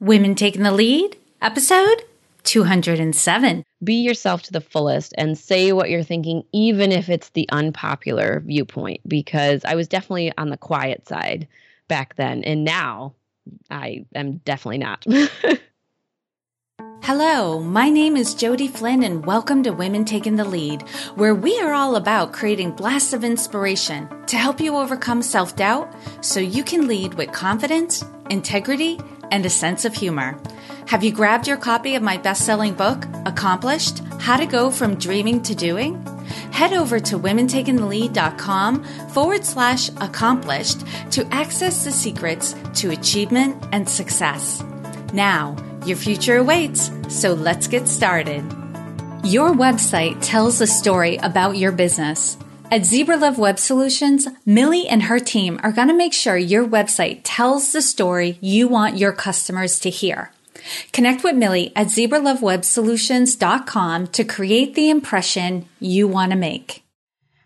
Women Taking the Lead, episode 207. Be yourself to the fullest and say what you're thinking, even if it's the unpopular viewpoint, because I was definitely on the quiet side back then. And now I am definitely not. Hello, my name is Jodi Flynn, and welcome to Women Taking the Lead, where we are all about creating blasts of inspiration to help you overcome self doubt so you can lead with confidence, integrity, and a sense of humor. Have you grabbed your copy of my best selling book, Accomplished How to Go from Dreaming to Doing? Head over to womentakingthelead.com forward slash accomplished to access the secrets to achievement and success. Now, your future awaits, so let's get started. Your website tells a story about your business. At Zebra Love Web Solutions, Millie and her team are going to make sure your website tells the story you want your customers to hear. Connect with Millie at zebralovewebsolutions.com to create the impression you want to make.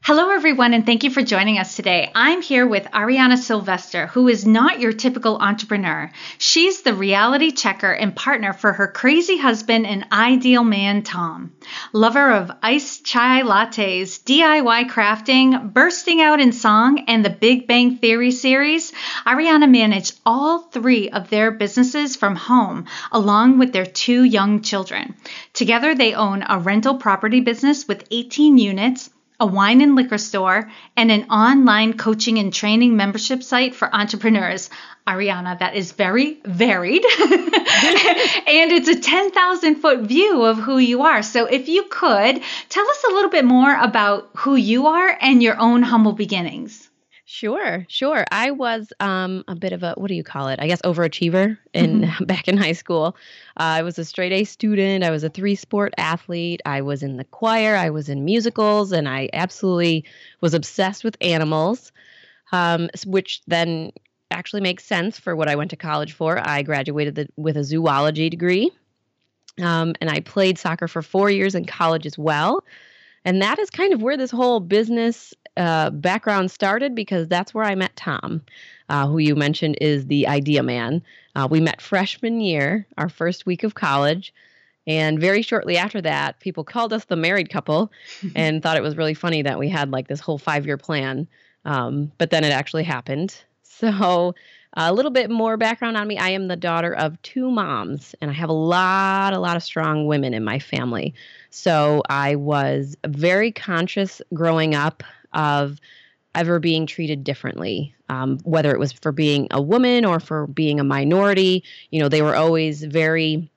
Hello, everyone, and thank you for joining us today. I'm here with Ariana Sylvester, who is not your typical entrepreneur. She's the reality checker and partner for her crazy husband and ideal man, Tom. Lover of iced chai lattes, DIY crafting, bursting out in song, and the Big Bang Theory series, Ariana managed all three of their businesses from home, along with their two young children. Together, they own a rental property business with 18 units a wine and liquor store, and an online coaching and training membership site for entrepreneurs. Ariana, that is very varied. and it's a 10,000 foot view of who you are. So if you could, tell us a little bit more about who you are and your own humble beginnings. Sure, sure. I was um, a bit of a what do you call it? I guess overachiever in mm-hmm. back in high school. Uh, I was a straight A student. I was a three sport athlete. I was in the choir. I was in musicals, and I absolutely was obsessed with animals, um, which then actually makes sense for what I went to college for. I graduated the, with a zoology degree, um, and I played soccer for four years in college as well. And that is kind of where this whole business uh, background started because that's where I met Tom, uh, who you mentioned is the idea man. Uh, we met freshman year, our first week of college. And very shortly after that, people called us the married couple and thought it was really funny that we had like this whole five year plan. Um, but then it actually happened. So, a little bit more background on me I am the daughter of two moms, and I have a lot, a lot of strong women in my family. So, I was very conscious growing up of ever being treated differently, um, whether it was for being a woman or for being a minority. You know, they were always very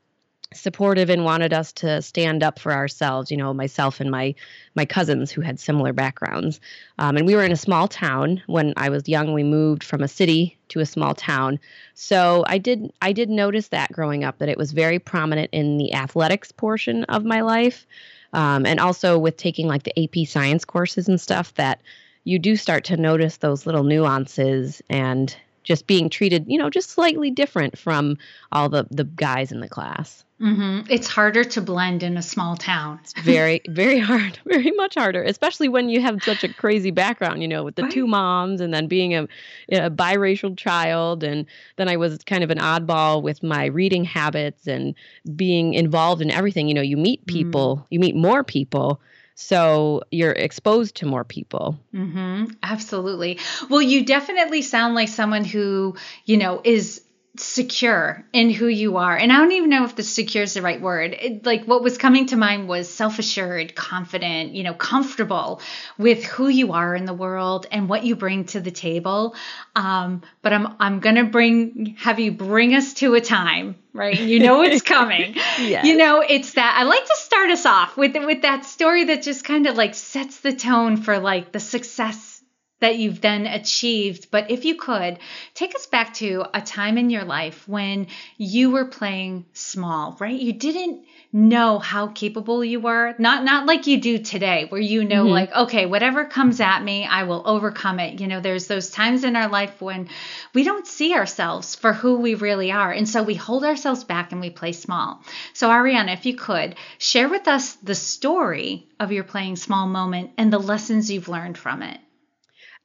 supportive and wanted us to stand up for ourselves you know myself and my my cousins who had similar backgrounds. Um, and we were in a small town when i was young. We moved from a city to a small town. So i did i did notice that growing up that it was very prominent in the athletics portion of my life um, and also with taking like the AP science courses and stuff, that you do start to notice those little nuances and just being treated, you know, just slightly different from all the the guys in the class. Mm-hmm. It's harder to blend in a small town. It's very, very hard, very much harder, especially when you have such a crazy background, you know, with the right. two moms and then being a, a biracial child. And then I was kind of an oddball with my reading habits and being involved in everything. You know, you meet mm. people, mm. you meet more people so you're exposed to more people. Mm-hmm. Absolutely. Well, you definitely sound like someone who, you know, is secure in who you are. And I don't even know if the secure is the right word. It, like what was coming to mind was self-assured, confident, you know, comfortable with who you are in the world and what you bring to the table. Um, but I'm I'm gonna bring have you bring us to a time, right? You know it's coming. yes. You know, it's that I like to start us off with with that story that just kind of like sets the tone for like the success that you've then achieved. But if you could, take us back to a time in your life when you were playing small, right? You didn't know how capable you were. Not not like you do today where you know mm-hmm. like okay, whatever comes at me, I will overcome it. You know, there's those times in our life when we don't see ourselves for who we really are. And so we hold ourselves back and we play small. So Ariana, if you could, share with us the story of your playing small moment and the lessons you've learned from it.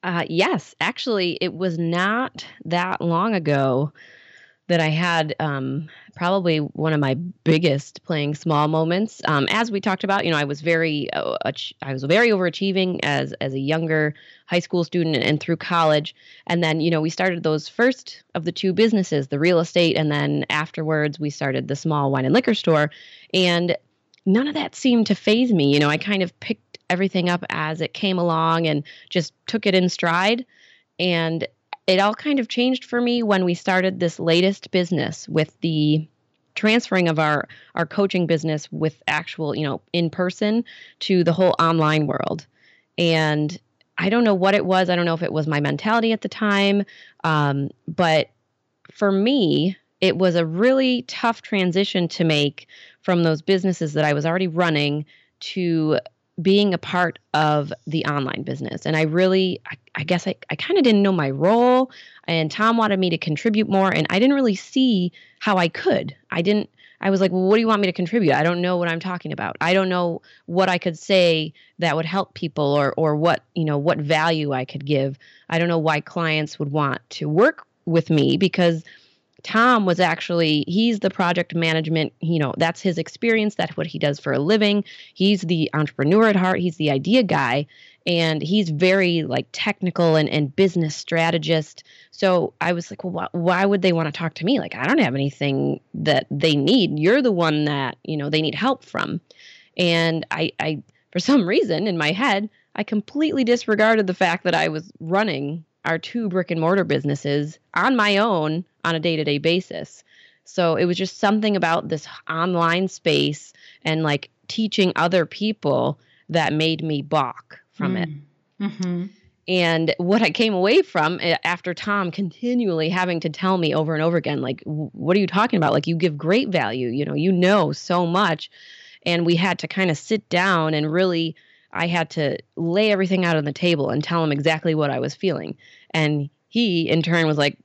Uh, yes, actually, it was not that long ago that I had um, probably one of my biggest playing small moments. Um, as we talked about, you know, I was very uh, I was very overachieving as as a younger high school student and, and through college. And then, you know, we started those first of the two businesses, the real estate, and then afterwards we started the small wine and liquor store. And none of that seemed to faze me. You know, I kind of picked everything up as it came along and just took it in stride. And it all kind of changed for me when we started this latest business with the transferring of our our coaching business with actual you know in person to the whole online world. And i don't know what it was. I don't know if it was my mentality at the time. Um, but for me it was a really tough transition to make from those businesses that i was already running to being a part of the online business. And I really, I, I guess I, I kind of didn't know my role. And Tom wanted me to contribute more. And I didn't really see how I could. I didn't, I was like, well, what do you want me to contribute? I don't know what I'm talking about. I don't know what I could say that would help people or, or what, you know, what value I could give. I don't know why clients would want to work with me because Tom was actually he's the project management, you know, that's his experience, that's what he does for a living. He's the entrepreneur at heart, he's the idea guy and he's very like technical and, and business strategist. So I was like, well, wh- why would they want to talk to me? Like, I don't have anything that they need. You're the one that, you know, they need help from. And I, I, for some reason in my head, I completely disregarded the fact that I was running our two brick and mortar businesses on my own on a day to day basis. So it was just something about this online space and like teaching other people that made me balk from mm. it. Mm-hmm. And what I came away from eh, after Tom continually having to tell me over and over again, like, what are you talking about? Like, you give great value, you know, you know so much. And we had to kind of sit down and really I had to lay everything out on the table and tell him exactly what I was feeling. And he, in turn, was like,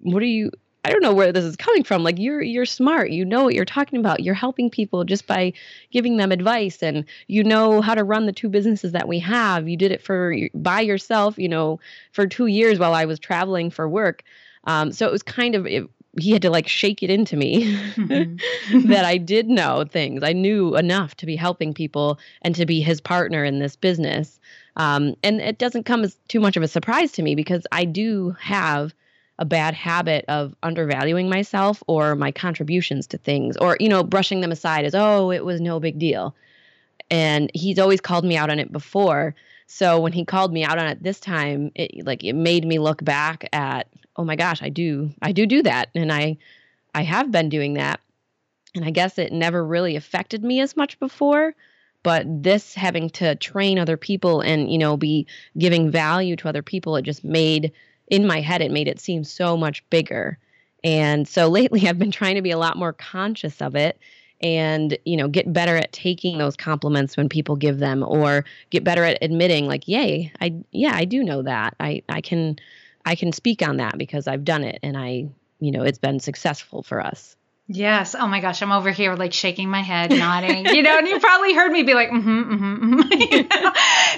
"What are you? I don't know where this is coming from. Like you're you're smart. You know what you're talking about. You're helping people just by giving them advice, and you know how to run the two businesses that we have. You did it for by yourself. You know, for two years while I was traveling for work. Um, so it was kind of it, he had to like shake it into me mm-hmm. that I did know things. I knew enough to be helping people and to be his partner in this business. Um, and it doesn't come as too much of a surprise to me because I do have a bad habit of undervaluing myself or my contributions to things or, you know, brushing them aside as, oh, it was no big deal. And he's always called me out on it before. So when he called me out on it this time, it like it made me look back at, oh my gosh, I do, I do do that, and I, I have been doing that, and I guess it never really affected me as much before, but this having to train other people and you know be giving value to other people, it just made in my head it made it seem so much bigger, and so lately I've been trying to be a lot more conscious of it and you know get better at taking those compliments when people give them or get better at admitting like yay i yeah i do know that i i can i can speak on that because i've done it and i you know it's been successful for us Yes. Oh my gosh, I'm over here like shaking my head, nodding. you know, and you probably heard me be like, mm-hmm, mm-hmm, mm-hmm you know?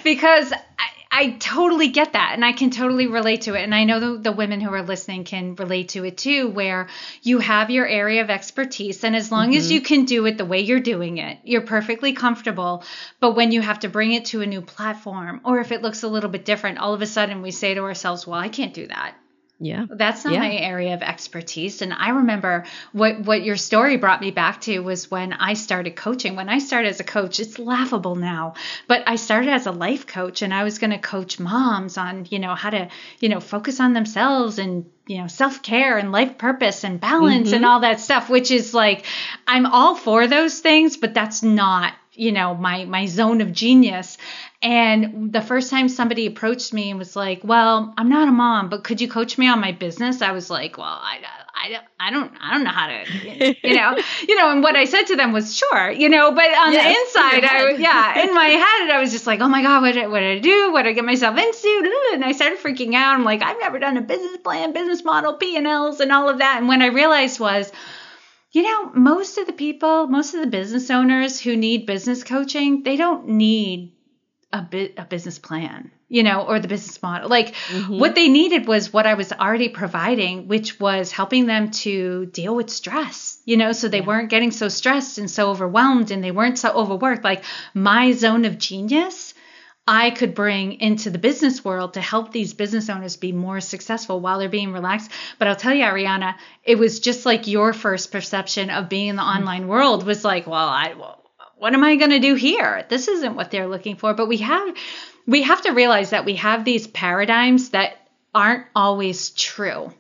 because I, I totally get that and I can totally relate to it. And I know the, the women who are listening can relate to it too, where you have your area of expertise. And as long mm-hmm. as you can do it the way you're doing it, you're perfectly comfortable. But when you have to bring it to a new platform, or if it looks a little bit different, all of a sudden we say to ourselves, well, I can't do that. Yeah. That's not yeah. my area of expertise. And I remember what what your story brought me back to was when I started coaching. When I started as a coach, it's laughable now, but I started as a life coach and I was going to coach moms on, you know, how to, you know, focus on themselves and you know self-care and life purpose and balance mm-hmm. and all that stuff which is like I'm all for those things but that's not you know my my zone of genius and the first time somebody approached me and was like, "Well, I'm not a mom, but could you coach me on my business?" I was like, "Well, I, I, I don't, I don't know how to, you know, you know." And what I said to them was, "Sure," you know. But on yes, the inside, I, yeah, in my head, I was just like, "Oh my god, what, did, what did I do? What did I get myself into?" And I started freaking out. I'm like, "I've never done a business plan, business model, P and Ls, and all of that." And when I realized was you know, most of the people, most of the business owners who need business coaching, they don't need a bit a business plan. you know, or the business model. Like mm-hmm. what they needed was what I was already providing, which was helping them to deal with stress, you know, so they yeah. weren't getting so stressed and so overwhelmed and they weren't so overworked. Like my zone of genius, I could bring into the business world to help these business owners be more successful while they're being relaxed. But I'll tell you, Ariana, it was just like your first perception of being in the mm-hmm. online world was like, well, I, well, what am I going to do here? This isn't what they're looking for. But we have we have to realize that we have these paradigms that aren't always true.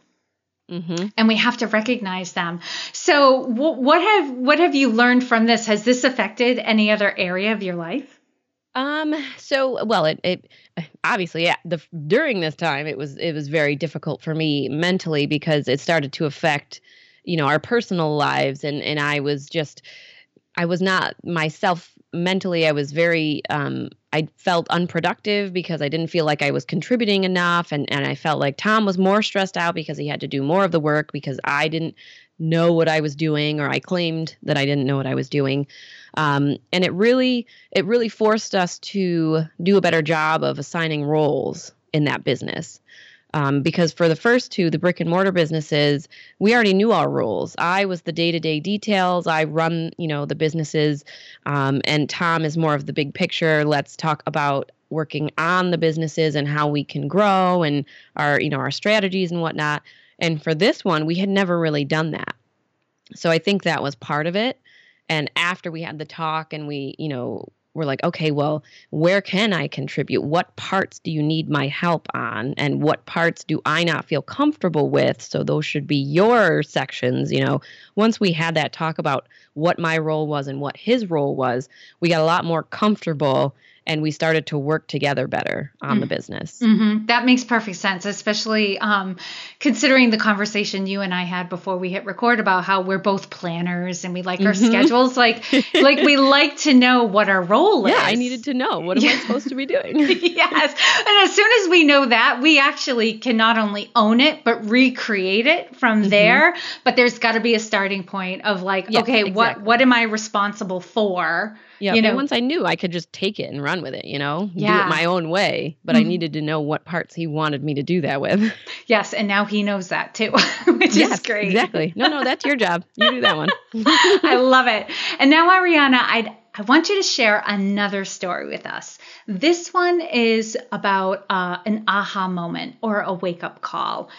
Mm-hmm. And we have to recognize them. So, w- what have what have you learned from this? Has this affected any other area of your life? Um. So, well, it it obviously yeah. The during this time, it was it was very difficult for me mentally because it started to affect, you know, our personal lives, and and I was just I was not myself mentally. I was very, um, I felt unproductive because I didn't feel like I was contributing enough. And, and I felt like Tom was more stressed out because he had to do more of the work because I didn't know what I was doing or I claimed that I didn't know what I was doing. Um, and it really, it really forced us to do a better job of assigning roles in that business. Um, because for the first two, the brick and mortar businesses, we already knew our rules. I was the day to day details. I run, you know, the businesses, um, and Tom is more of the big picture. Let's talk about working on the businesses and how we can grow and our, you know, our strategies and whatnot. And for this one, we had never really done that. So I think that was part of it. And after we had the talk and we, you know, we're like, okay, well, where can I contribute? What parts do you need my help on? And what parts do I not feel comfortable with? So those should be your sections. You know, once we had that talk about what my role was and what his role was, we got a lot more comfortable and we started to work together better on mm. the business. Mm-hmm. That makes perfect sense, especially um, considering the conversation you and I had before we hit record about how we're both planners and we like our mm-hmm. schedules. Like, like we like to know what our role yeah, is. Yeah, I needed to know what am I supposed to be doing. yes, and as soon as we know that, we actually can not only own it but recreate it from mm-hmm. there. But there's got to be a starting point of like, okay, exactly. what what am I responsible for? Yeah. You know, once I knew I could just take it and run with it, you know, yeah. do it my own way. But mm-hmm. I needed to know what parts he wanted me to do that with. Yes. And now he knows that too, which yes, is great. Exactly. No, no, that's your job. You do that one. I love it. And now, Ariana, I'd I want you to share another story with us. This one is about uh, an aha moment or a wake up call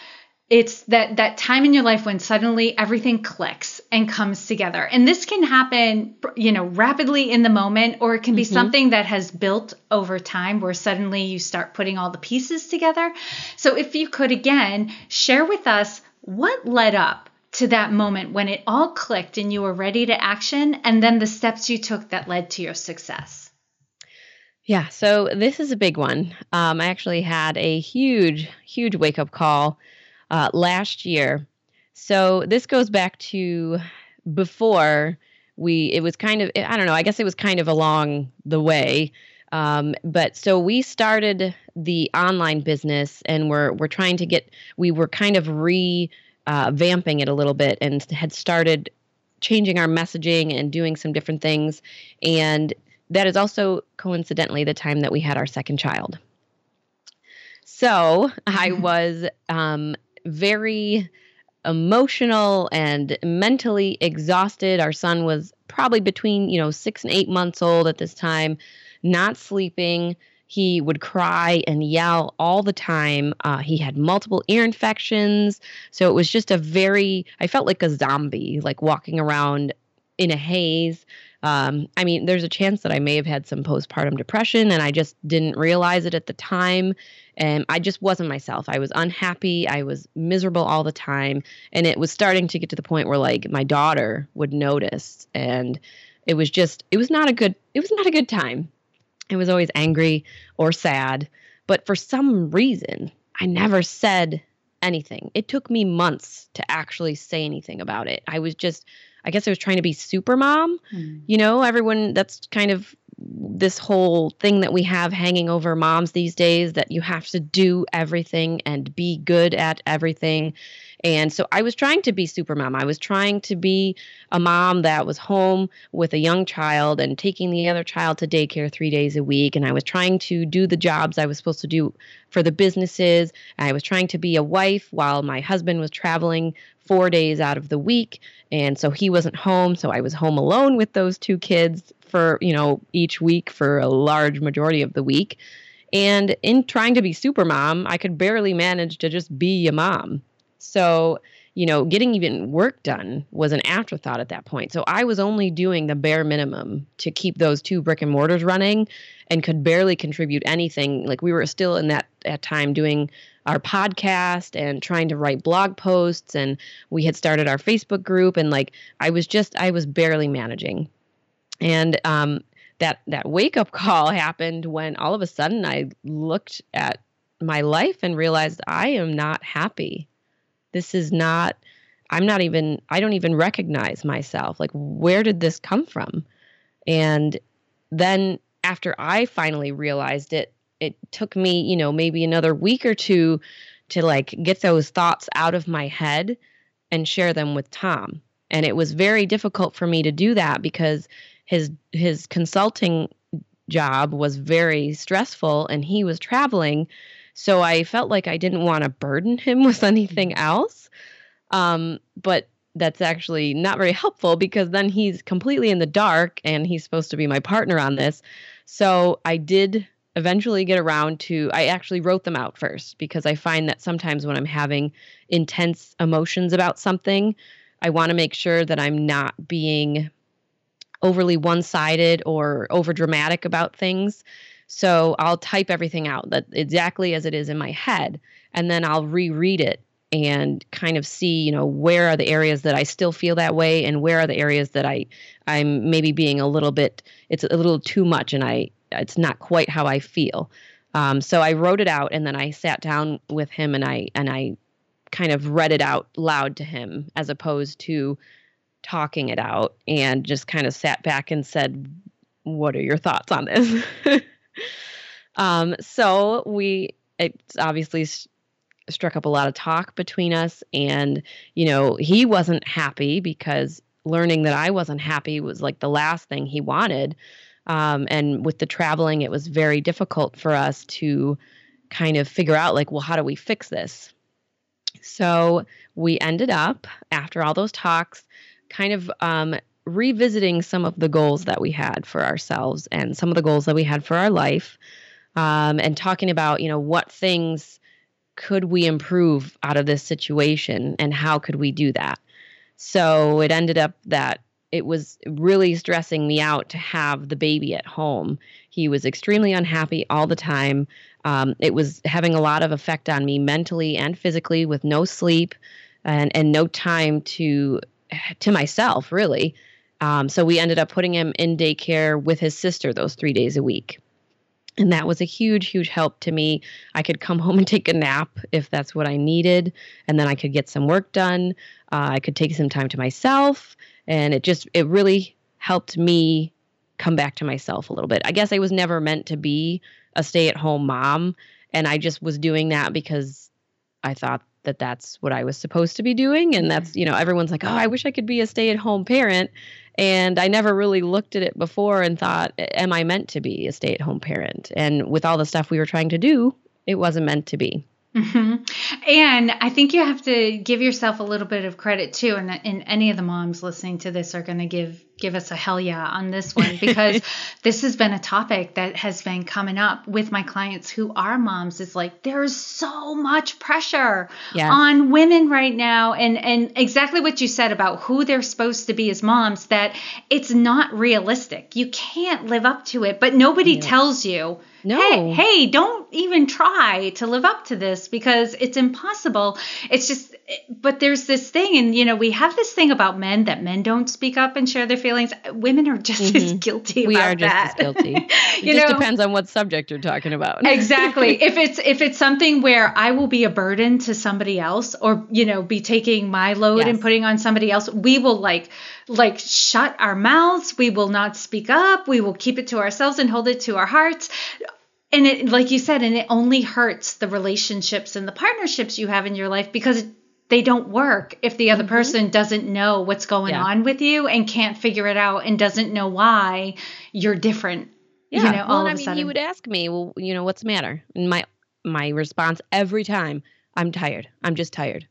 it's that that time in your life when suddenly everything clicks and comes together. And this can happen you know rapidly in the moment or it can be mm-hmm. something that has built over time where suddenly you start putting all the pieces together. So if you could again share with us what led up to that moment when it all clicked and you were ready to action and then the steps you took that led to your success. Yeah so this is a big one. Um, i actually had a huge huge wake up call uh, last year. So this goes back to before we, it was kind of, I don't know, I guess it was kind of along the way. Um, but so we started the online business and we're, we're trying to get, we were kind of re uh, vamping it a little bit and had started changing our messaging and doing some different things. And that is also coincidentally the time that we had our second child. So I was um, very emotional and mentally exhausted. Our son was probably between, you know, six and eight months old at this time, not sleeping. He would cry and yell all the time. Uh, he had multiple ear infections. So it was just a very, I felt like a zombie, like walking around in a haze. Um, I mean, there's a chance that I may have had some postpartum depression and I just didn't realize it at the time. And I just wasn't myself. I was unhappy. I was miserable all the time. And it was starting to get to the point where like my daughter would notice. And it was just, it was not a good, it was not a good time. I was always angry or sad. But for some reason, I never said anything. It took me months to actually say anything about it. I was just I guess I was trying to be super mom. Mm. You know, everyone that's kind of this whole thing that we have hanging over moms these days that you have to do everything and be good at everything. And so I was trying to be super mom. I was trying to be a mom that was home with a young child and taking the other child to daycare three days a week. And I was trying to do the jobs I was supposed to do for the businesses. I was trying to be a wife while my husband was traveling four days out of the week. And so he wasn't home. So I was home alone with those two kids for, you know, each week for a large majority of the week. And in trying to be super mom, I could barely manage to just be a mom. So, you know, getting even work done was an afterthought at that point. So I was only doing the bare minimum to keep those two brick and mortars running and could barely contribute anything. Like we were still in that, that time doing our podcast and trying to write blog posts and we had started our Facebook group and like I was just I was barely managing. And um that that wake up call happened when all of a sudden I looked at my life and realized I am not happy. This is not I'm not even I don't even recognize myself. Like where did this come from? And then after I finally realized it, it took me, you know, maybe another week or two to like get those thoughts out of my head and share them with Tom. And it was very difficult for me to do that because his his consulting job was very stressful and he was traveling. So I felt like I didn't want to burden him with anything else. Um, but that's actually not very helpful because then he's completely in the dark and he's supposed to be my partner on this. So I did eventually get around to I actually wrote them out first because I find that sometimes when I'm having intense emotions about something, I want to make sure that I'm not being overly one-sided or over dramatic about things. So I'll type everything out that exactly as it is in my head and then I'll reread it and kind of see, you know, where are the areas that I still feel that way and where are the areas that I I'm maybe being a little bit it's a little too much and I it's not quite how I feel. Um, so I wrote it out and then I sat down with him and I and I kind of read it out loud to him as opposed to talking it out and just kind of sat back and said, "What are your thoughts on this?" um, so we it's obviously struck up a lot of talk between us and you know he wasn't happy because learning that I wasn't happy was like the last thing he wanted um, and with the traveling, it was very difficult for us to kind of figure out, like, well, how do we fix this? So we ended up, after all those talks, kind of um, revisiting some of the goals that we had for ourselves and some of the goals that we had for our life, um, and talking about, you know, what things could we improve out of this situation and how could we do that? So it ended up that it was really stressing me out to have the baby at home. He was extremely unhappy all the time. Um, it was having a lot of effect on me mentally and physically with no sleep and, and no time to to myself really. Um, so we ended up putting him in daycare with his sister those three days a week. And that was a huge, huge help to me. I could come home and take a nap if that's what I needed, and then I could get some work done. Uh, I could take some time to myself and it just it really helped me come back to myself a little bit. I guess I was never meant to be a stay-at-home mom and I just was doing that because I thought that that's what I was supposed to be doing and that's you know everyone's like, "Oh, I wish I could be a stay-at-home parent." And I never really looked at it before and thought, "Am I meant to be a stay-at-home parent?" And with all the stuff we were trying to do, it wasn't meant to be. Mm-hmm. And I think you have to give yourself a little bit of credit too. And, and any of the moms listening to this are going to give give us a hell yeah on this one because this has been a topic that has been coming up with my clients who are moms. Is like there's so much pressure yes. on women right now, and and exactly what you said about who they're supposed to be as moms that it's not realistic. You can't live up to it, but nobody yeah. tells you no. Hey, hey, don't even try to live up to this because it's impossible. It's just, but there's this thing, and you know, we have this thing about men that men don't speak up and share their feelings. Women are just mm-hmm. as guilty. We are just that. as guilty. it you just know, depends on what subject you're talking about. exactly. If it's if it's something where I will be a burden to somebody else, or you know, be taking my load yes. and putting on somebody else, we will like like shut our mouths. We will not speak up. We will keep it to ourselves and hold it to our hearts. And it, like you said, and it only hurts the relationships and the partnerships you have in your life because they don't work if the other mm-hmm. person doesn't know what's going yeah. on with you and can't figure it out and doesn't know why you're different. Yeah. You know, well, I mean, sudden. he would ask me, well, you know, what's the matter? And my my response every time, I'm tired. I'm just tired.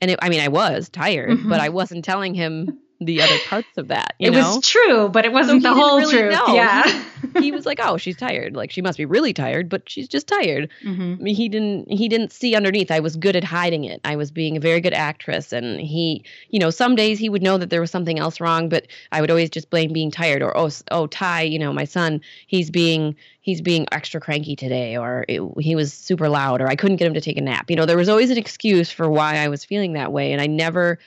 And it, I mean, I was tired, mm-hmm. but I wasn't telling him the other parts of that. it know? was true, but it wasn't so the whole really truth. Know. Yeah. He, he, was like, "Oh, she's tired. Like she must be really tired, but she's just tired." Mm-hmm. I mean, he didn't. He didn't see underneath. I was good at hiding it. I was being a very good actress, and he, you know, some days he would know that there was something else wrong, but I would always just blame being tired or oh, oh, Ty, you know, my son, he's being he's being extra cranky today, or it, he was super loud, or I couldn't get him to take a nap. You know, there was always an excuse for why I was feeling that way, and I never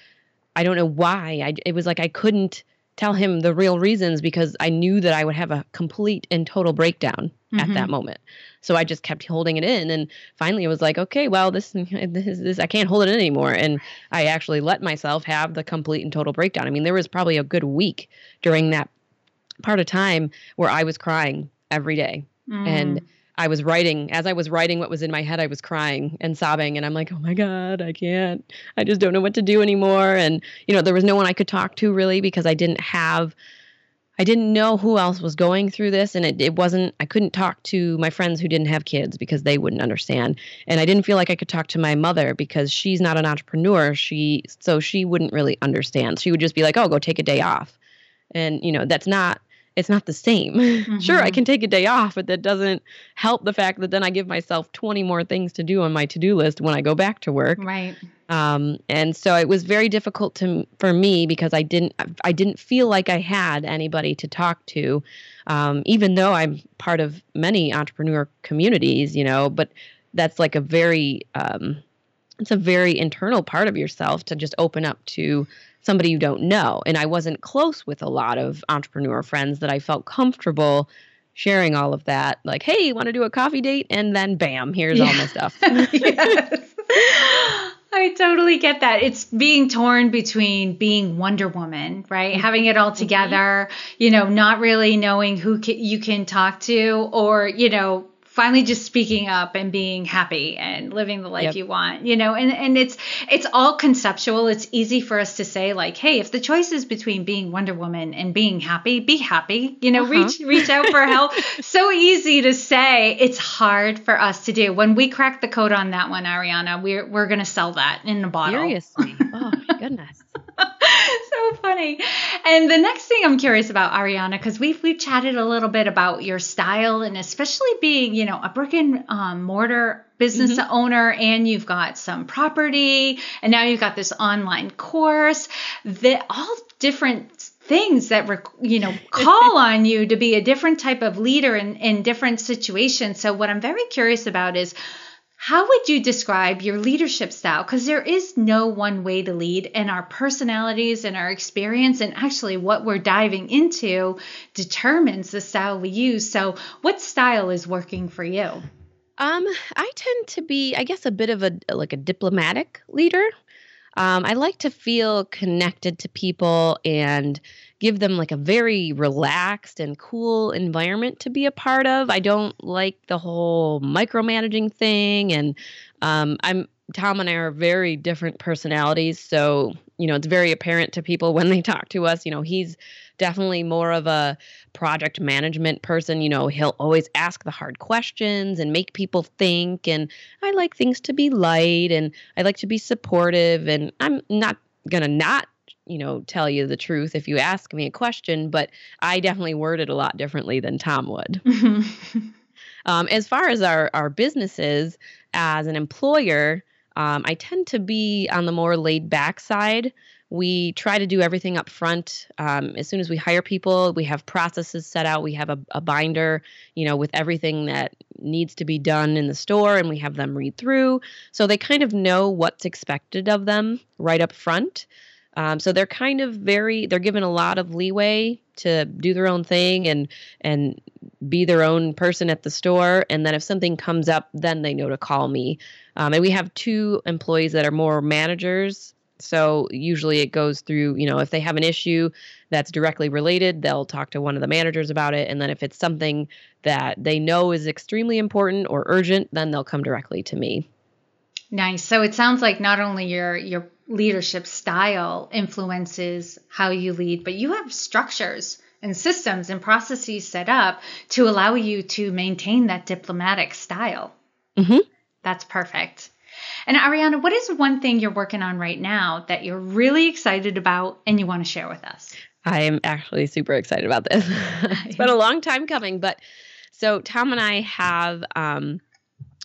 I don't know why. I, it was like I couldn't tell him the real reasons because I knew that I would have a complete and total breakdown mm-hmm. at that mm-hmm. moment. So I just kept holding it in, and finally it was like, okay, well, this, this, this, I can't hold it in anymore, and I actually let myself have the complete and total breakdown. I mean, there was probably a good week during that part of time where I was crying every day, mm. and I was writing, as I was writing what was in my head, I was crying and sobbing. And I'm like, oh my God, I can't, I just don't know what to do anymore. And, you know, there was no one I could talk to really because I didn't have, I didn't know who else was going through this. And it, it wasn't, I couldn't talk to my friends who didn't have kids because they wouldn't understand. And I didn't feel like I could talk to my mother because she's not an entrepreneur. She, so she wouldn't really understand. She would just be like, oh, go take a day off. And, you know, that's not it's not the same. Mm-hmm. sure, I can take a day off, but that doesn't help the fact that then I give myself 20 more things to do on my to-do list when I go back to work. Right. Um, and so it was very difficult to for me because I didn't I didn't feel like I had anybody to talk to, um, even though I'm part of many entrepreneur communities, you know. But that's like a very um, it's a very internal part of yourself to just open up to somebody you don't know. And I wasn't close with a lot of entrepreneur friends that I felt comfortable sharing all of that. Like, hey, want to do a coffee date? And then bam, here's yeah. all my stuff. I totally get that. It's being torn between being Wonder Woman, right? Mm-hmm. Having it all mm-hmm. together, you know, not really knowing who you can talk to or, you know, finally just speaking up and being happy and living the life yep. you want you know and and it's it's all conceptual. It's easy for us to say like hey if the choice is between being wonder woman and being happy be happy you know uh-huh. reach reach out for help. So easy to say. It's hard for us to do. When we crack the code on that one ariana we're we're going to sell that in a bottle. Seriously? Oh my goodness so funny. And the next thing I'm curious about, Ariana, because we've we've chatted a little bit about your style and especially being, you know, a brick and um, mortar business mm-hmm. owner and you've got some property and now you've got this online course that all different things that you know call on you to be a different type of leader in, in different situations so what i'm very curious about is how would you describe your leadership style? Because there is no one way to lead, and our personalities and our experience, and actually what we're diving into, determines the style we use. So, what style is working for you? Um, I tend to be, I guess, a bit of a like a diplomatic leader. Um, I like to feel connected to people and give them like a very relaxed and cool environment to be a part of. I don't like the whole micromanaging thing. And um, I'm Tom and I are very different personalities. So, you know, it's very apparent to people when they talk to us. You know, he's definitely more of a project management person. You know, he'll always ask the hard questions and make people think. And I like things to be light and I like to be supportive. And I'm not to not you know tell you the truth if you ask me a question but i definitely word it a lot differently than tom would. Um, as far as our our businesses as an employer um, i tend to be on the more laid back side. We try to do everything up front um, as soon as we hire people we have processes set out. We have a, a binder you know with everything that needs to be done in the store and we have them read through. So they kind of know what's expected of them right up front um, so they're kind of very they're given a lot of leeway to do their own thing and and be their own person at the store. And then if something comes up, then they know to call me. Um, and we have two employees that are more managers. So usually it goes through, you know, if they have an issue that's directly related, they'll talk to one of the managers about it. And then if it's something that they know is extremely important or urgent, then they'll come directly to me. Nice. So it sounds like not only your your leadership style influences how you lead, but you have structures and systems and processes set up to allow you to maintain that diplomatic style. Mm-hmm. That's perfect. And Ariana, what is one thing you're working on right now that you're really excited about and you want to share with us? I am actually super excited about this. it's been a long time coming, but so Tom and I have um,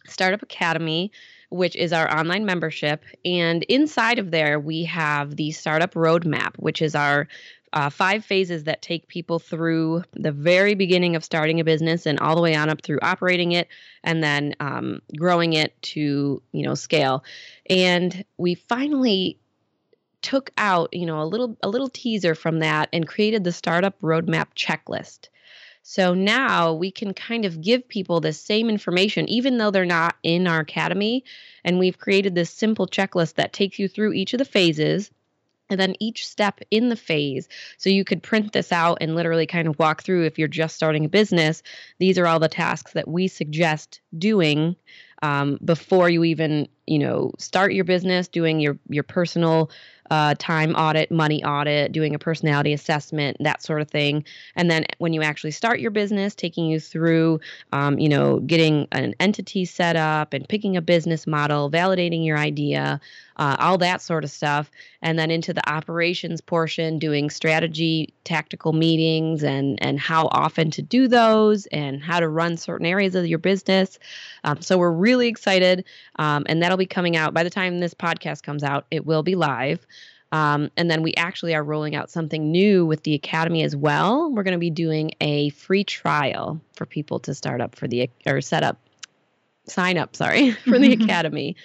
Startup Academy, which is our online membership, and inside of there we have the Startup Roadmap, which is our uh, five phases that take people through the very beginning of starting a business and all the way on up through operating it and then um, growing it to you know scale. And we finally took out you know a little a little teaser from that and created the startup roadmap checklist so now we can kind of give people the same information, even though they're not in our academy. And we've created this simple checklist that takes you through each of the phases and then each step in the phase. So you could print this out and literally kind of walk through if you're just starting a business. These are all the tasks that we suggest doing um, before you even, you know, start your business, doing your your personal uh, time audit, money audit, doing a personality assessment, that sort of thing. And then when you actually start your business, taking you through, um, you know, getting an entity set up and picking a business model, validating your idea, uh, all that sort of stuff. And then into the operations portion, doing strategy, tactical meetings, and and how often to do those, and how to run certain areas of your business. Um, so we're really excited, um, and that'll be coming out by the time this podcast comes out. It will be live. Um, and then we actually are rolling out something new with the academy as well. We're going to be doing a free trial for people to start up for the or set up, sign up, sorry, for the academy.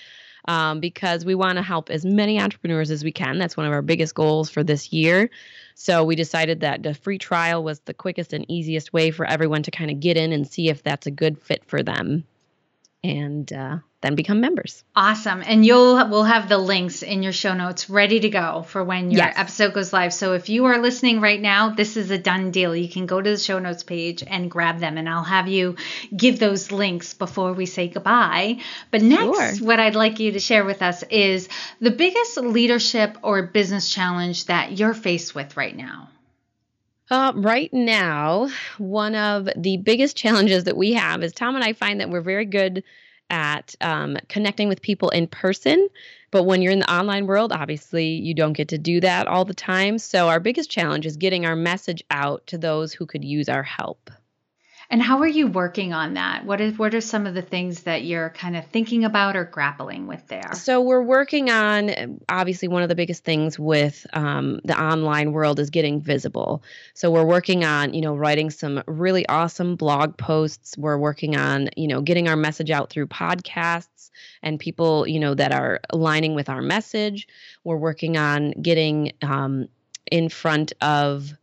Um, because we want to help as many entrepreneurs as we can. That's one of our biggest goals for this year. So we decided that the free trial was the quickest and easiest way for everyone to kind of get in and see if that's a good fit for them. And uh, then become members. Awesome. And you'll we'll have the links in your show notes ready to go for when your Yes. episode goes live. So if you are listening right now, this is a done deal. You can go to the show notes page and grab them and I'll have you give those links before we say goodbye. But next Sure. what I'd like you to share with us is the biggest leadership or business challenge that you're faced with right now. Uh, right now, one of the biggest challenges that we have is Tom and I find that we're very good at um, connecting with people in person. But when you're in the online world, obviously you don't get to do that all the time. So, our biggest challenge is getting our message out to those who could use our help. And how are you working on that? What is what are some of the things that you're kind of thinking about or grappling with there? So we're working on obviously one of the biggest things with um, the online world is getting visible. So we're working on you know writing some really awesome blog posts. We're working on you know getting our message out through podcasts and people you know that are aligning with our message. We're working on getting um, in front of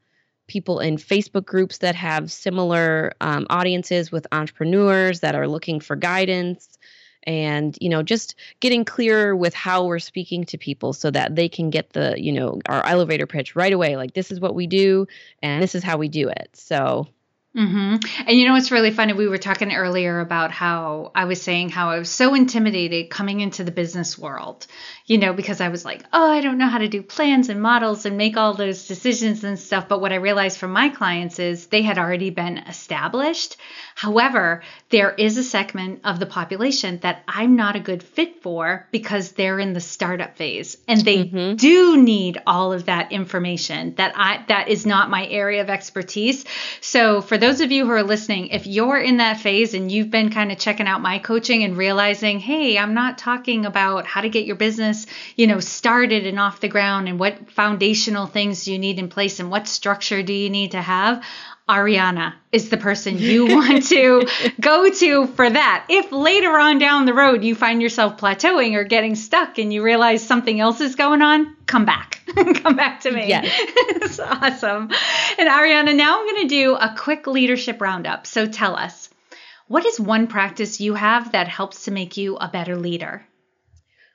people in Facebook groups that have similar um, audiences with entrepreneurs that are looking for guidance and you know just getting clearer with how we're speaking to people so that they can get the you know our elevator pitch right away. Like this is what we do and this is how we do it. So hmm And you know what's really funny? We were talking earlier about how I was saying how I was so intimidated coming into the business world, you know, because I was like, oh, I don't know how to do plans and models and make all those decisions and stuff. But what I realized from my clients is they had already been established. However, there is a segment of the population that I'm not a good fit for because they're in the startup phase and they Mhm. do need all of that information that I that is not my area of expertise. So for those of you who are listening, if you're in that phase and you've been kind of checking out my coaching and realizing, "Hey, I'm not talking about how to get your business, you know, started and off the ground and what foundational things do you need in place and what structure do you need to have?" Ariana is the person you want to go to for that. If later on down the road you find yourself plateauing or getting stuck and you realize something else is going on, come back. come back to me. Yes. it's awesome. And Ariana, now I'm going to do a quick leadership roundup. So tell us, what is one practice you have that helps to make you a better leader?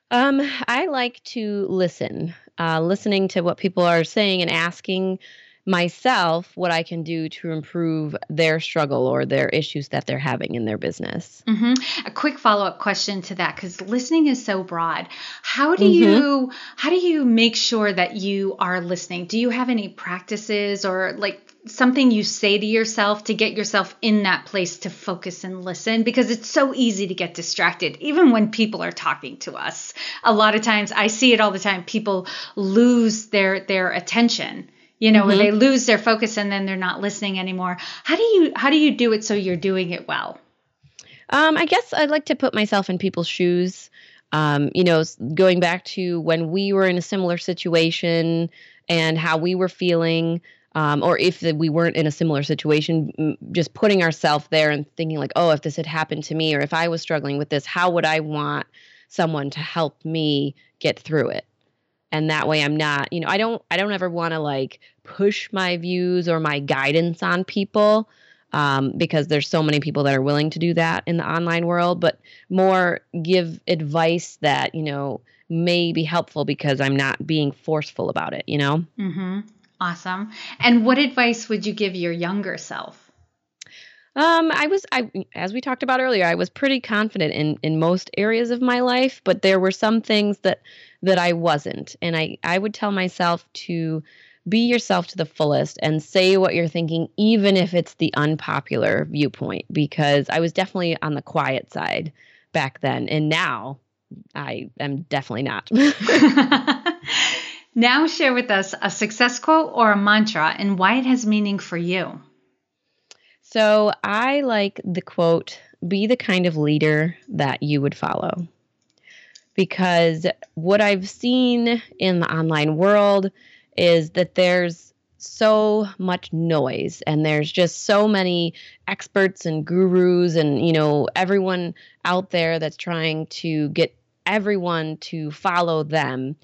um i like to listen uh listening to what people are saying and asking myself what I can do to improve their struggle or their issues that they're having in their business. Mm-hmm. A quick follow up question to that because listening is so broad. How do mm-hmm. you how do you make sure that you are listening? Do you have any practices or like something you say to yourself to get yourself in that place to focus and listen because it's so easy to get distracted even when people are talking to us a lot of times i see it all the time people lose their their attention you know, mm-hmm. where they lose their focus and then they're not listening anymore. How do you how do you do it so you're doing it well? Um, I guess I'd like to put myself in people's shoes. Um, you know, going back to when we were in a similar situation and how we were feeling, um, or if we weren't in a similar situation, just putting ourselves there and thinking like, oh, if this had happened to me, or if I was struggling with this, how would I want someone to help me get through it? And that way i'm not you know i don't i don't ever want to like push my views or my guidance on people um, because there's so many people that are willing to do that in the online world but more give advice that you know may be helpful because i'm not being forceful about it you know? Mm-hmm. awesome. And what advice would you give your younger self um, I was, I as we talked about earlier, I was pretty confident in in most areas of my life, but there were some things that that I wasn't, and I I would tell myself to be yourself to the fullest and say what you're thinking, even if it's the unpopular viewpoint, because I was definitely on the quiet side back then, and now I am definitely not. now, share with us a success quote or a mantra and why it has meaning for you. So I like the quote be the kind of leader that you would follow. Because what I've seen in the online world is that there's so much noise and there's just so many experts and gurus and you know everyone out there that's trying to get everyone to follow them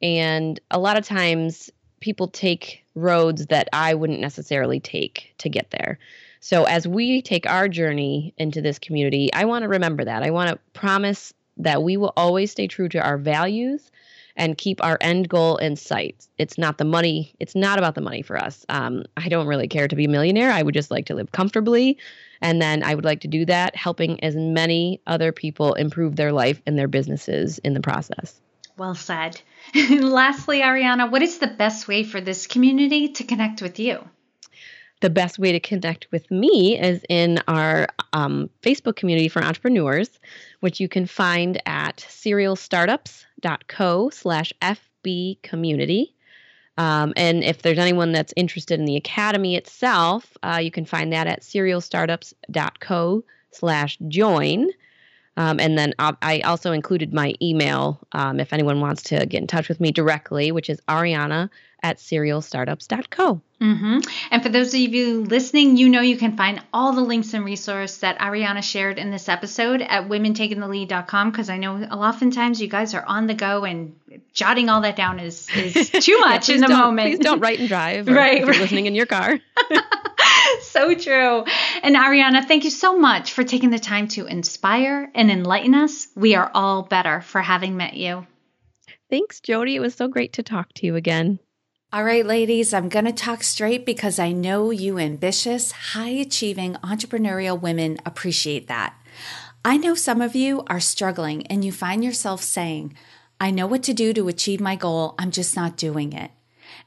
and a lot of times people take roads that I wouldn't necessarily take to get there. So as we take our journey into this community, I want to remember that. I want to promise that we will always stay true to our values and keep our end goal in sight. It's not the money. It's not about the money for us. Um, I don't really care to be a millionaire. I would just like to live comfortably. And then I would like to do that, helping as many other people improve their life and their businesses in the process. Well said. Lastly, Ariana, what is the best way for this community to connect with you? The best way to connect with me is in our um, Facebook community for entrepreneurs, which you can find at serialstartups.co slash FB community. Um, and if there's anyone that's interested in the academy itself, uh, you can find that at serialstartups.co slash join. Um, and then I also included my email um, if anyone wants to get in touch with me directly, which is ariana at serialstartups.co. Mm-hmm. And for those of you listening, you know you can find all the links and resources that Ariana shared in this episode at womentakingthelead.com because I know oftentimes you guys are on the go and jotting all that down is, is too much yeah, in the moment. Please don't write and drive. right, right. listening in your car. so true. And Ariana, thank you so much for taking the time to inspire and enlighten us. We are all better for having met you. Thanks, Jodi. It was so great to talk to you again. All right, ladies, I'm going to talk straight because I know you ambitious, high achieving entrepreneurial women appreciate that. I know some of you are struggling and you find yourself saying, I know what to do to achieve my goal, I'm just not doing it.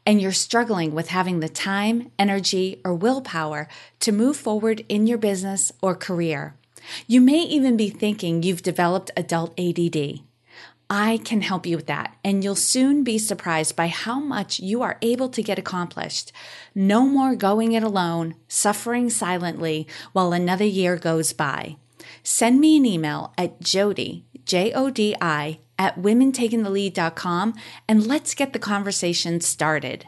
And you're struggling with having the time, energy, or willpower to move forward in your business or career. You may even be thinking you've developed adult ADD. I can help you with that, and you'll soon be surprised by how much you are able to get accomplished. No more going it alone, suffering silently while another year goes by. Send me an email at Jodi, J O D I, at womentakingthelead.com and let's get the conversation started.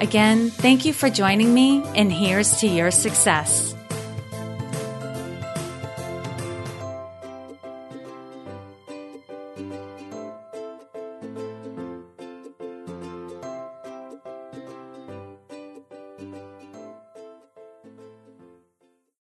Again, thank you for joining me, and here's to your success.